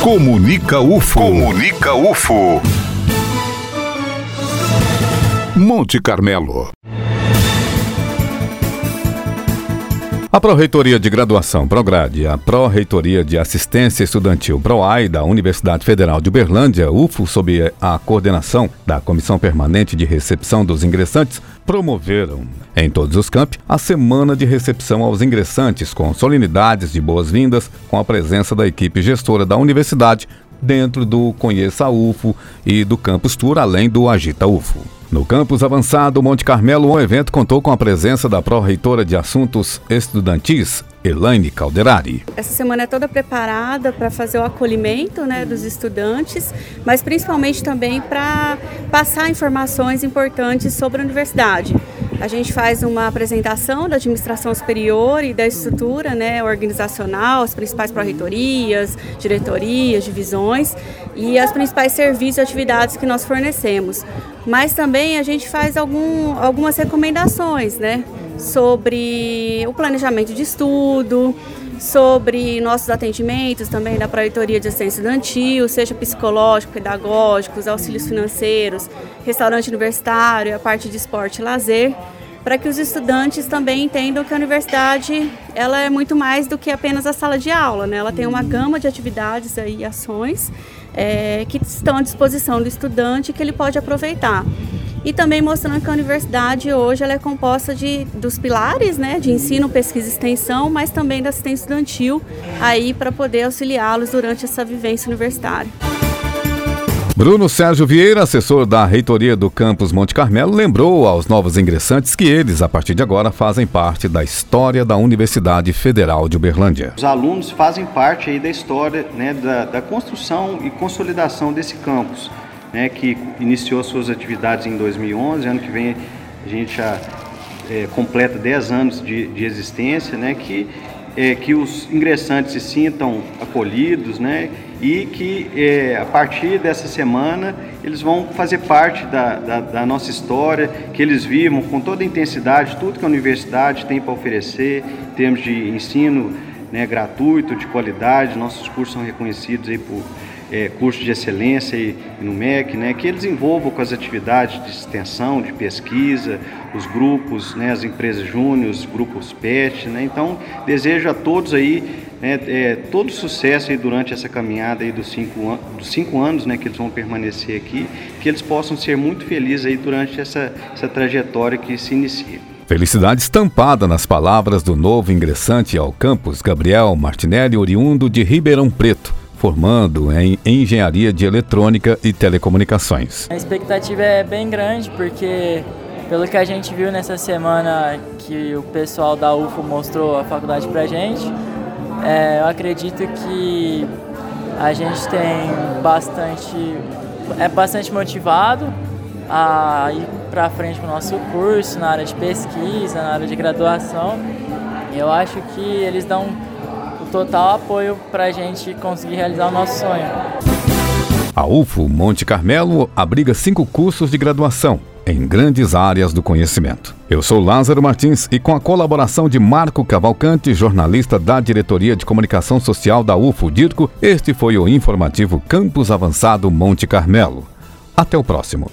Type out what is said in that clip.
Comunica UFO. Comunica UFO. Monte Carmelo. A Pró-Reitoria de Graduação Prograde, a Pró-Reitoria de Assistência Estudantil PROAI da Universidade Federal de Uberlândia, UFO, sob a coordenação da Comissão Permanente de Recepção dos Ingressantes, promoveram, em todos os campi, a semana de recepção aos ingressantes, com solenidades de boas-vindas, com a presença da equipe gestora da universidade, dentro do Conheça UFO e do Campus Tour, além do Agita UFO. No campus avançado Monte Carmelo, o evento contou com a presença da pró-reitora de assuntos estudantis, Elaine Calderari. Essa semana é toda preparada para fazer o acolhimento né, dos estudantes, mas principalmente também para passar informações importantes sobre a universidade. A gente faz uma apresentação da administração superior e da estrutura né, organizacional, as principais pró-reitorias, diretorias, divisões e as principais serviços e atividades que nós fornecemos. Mas também a gente faz algum, algumas recomendações né, sobre o planejamento de estudo, sobre nossos atendimentos também da Proreitoria de Assistência Estudantil, seja psicológico, pedagógicos, auxílios financeiros, restaurante universitário, a parte de esporte e lazer, para que os estudantes também entendam que a universidade ela é muito mais do que apenas a sala de aula, né? ela tem uma gama de atividades e ações é, que estão à disposição do estudante que ele pode aproveitar e também mostrando que a universidade hoje ela é composta de, dos pilares né, de ensino, pesquisa e extensão, mas também da assistência estudantil aí para poder auxiliá-los durante essa vivência universitária. Bruno Sérgio Vieira, assessor da reitoria do campus Monte Carmelo, lembrou aos novos ingressantes que eles, a partir de agora, fazem parte da história da Universidade Federal de Uberlândia. Os alunos fazem parte aí da história né, da, da construção e consolidação desse campus né, que iniciou suas atividades em 2011. Ano que vem a gente já é, completa 10 anos de, de existência, né, que, é, que os ingressantes se sintam acolhidos né, e que é, a partir dessa semana eles vão fazer parte da, da, da, nossa história, que eles vivam com toda a intensidade tudo que a universidade tem para oferecer em termos de ensino né, gratuito, de qualidade. Nossos cursos são reconhecidos aí por é, de excelência e, no MEC, né, que eles envolvam com as atividades de extensão, de pesquisa, os grupos, né, as empresas júniores, grupos PET. Né, então, desejo a todos aí né, é, todo sucesso aí durante essa caminhada aí dos cinco, dos cinco anos né, que eles vão permanecer aqui, que eles possam ser muito felizes aí durante essa, essa trajetória que se inicia. Felicidade estampada nas palavras do novo ingressante ao campus, Gabriel Martinelli, oriundo de Ribeirão Preto formando em engenharia de eletrônica e telecomunicações. A expectativa é bem grande porque pelo que a gente viu nessa semana que o pessoal da UFO mostrou a faculdade pra gente, é, eu acredito que a gente tem bastante é bastante motivado a ir para frente com o nosso curso na área de pesquisa, na área de graduação. Eu acho que eles dão total apoio para a gente conseguir realizar o nosso sonho. A UFO Monte Carmelo abriga cinco cursos de graduação em grandes áreas do conhecimento. Eu sou Lázaro Martins e com a colaboração de Marco Cavalcante, jornalista da Diretoria de Comunicação Social da UFO DIRCO, este foi o informativo Campus Avançado Monte Carmelo. Até o próximo.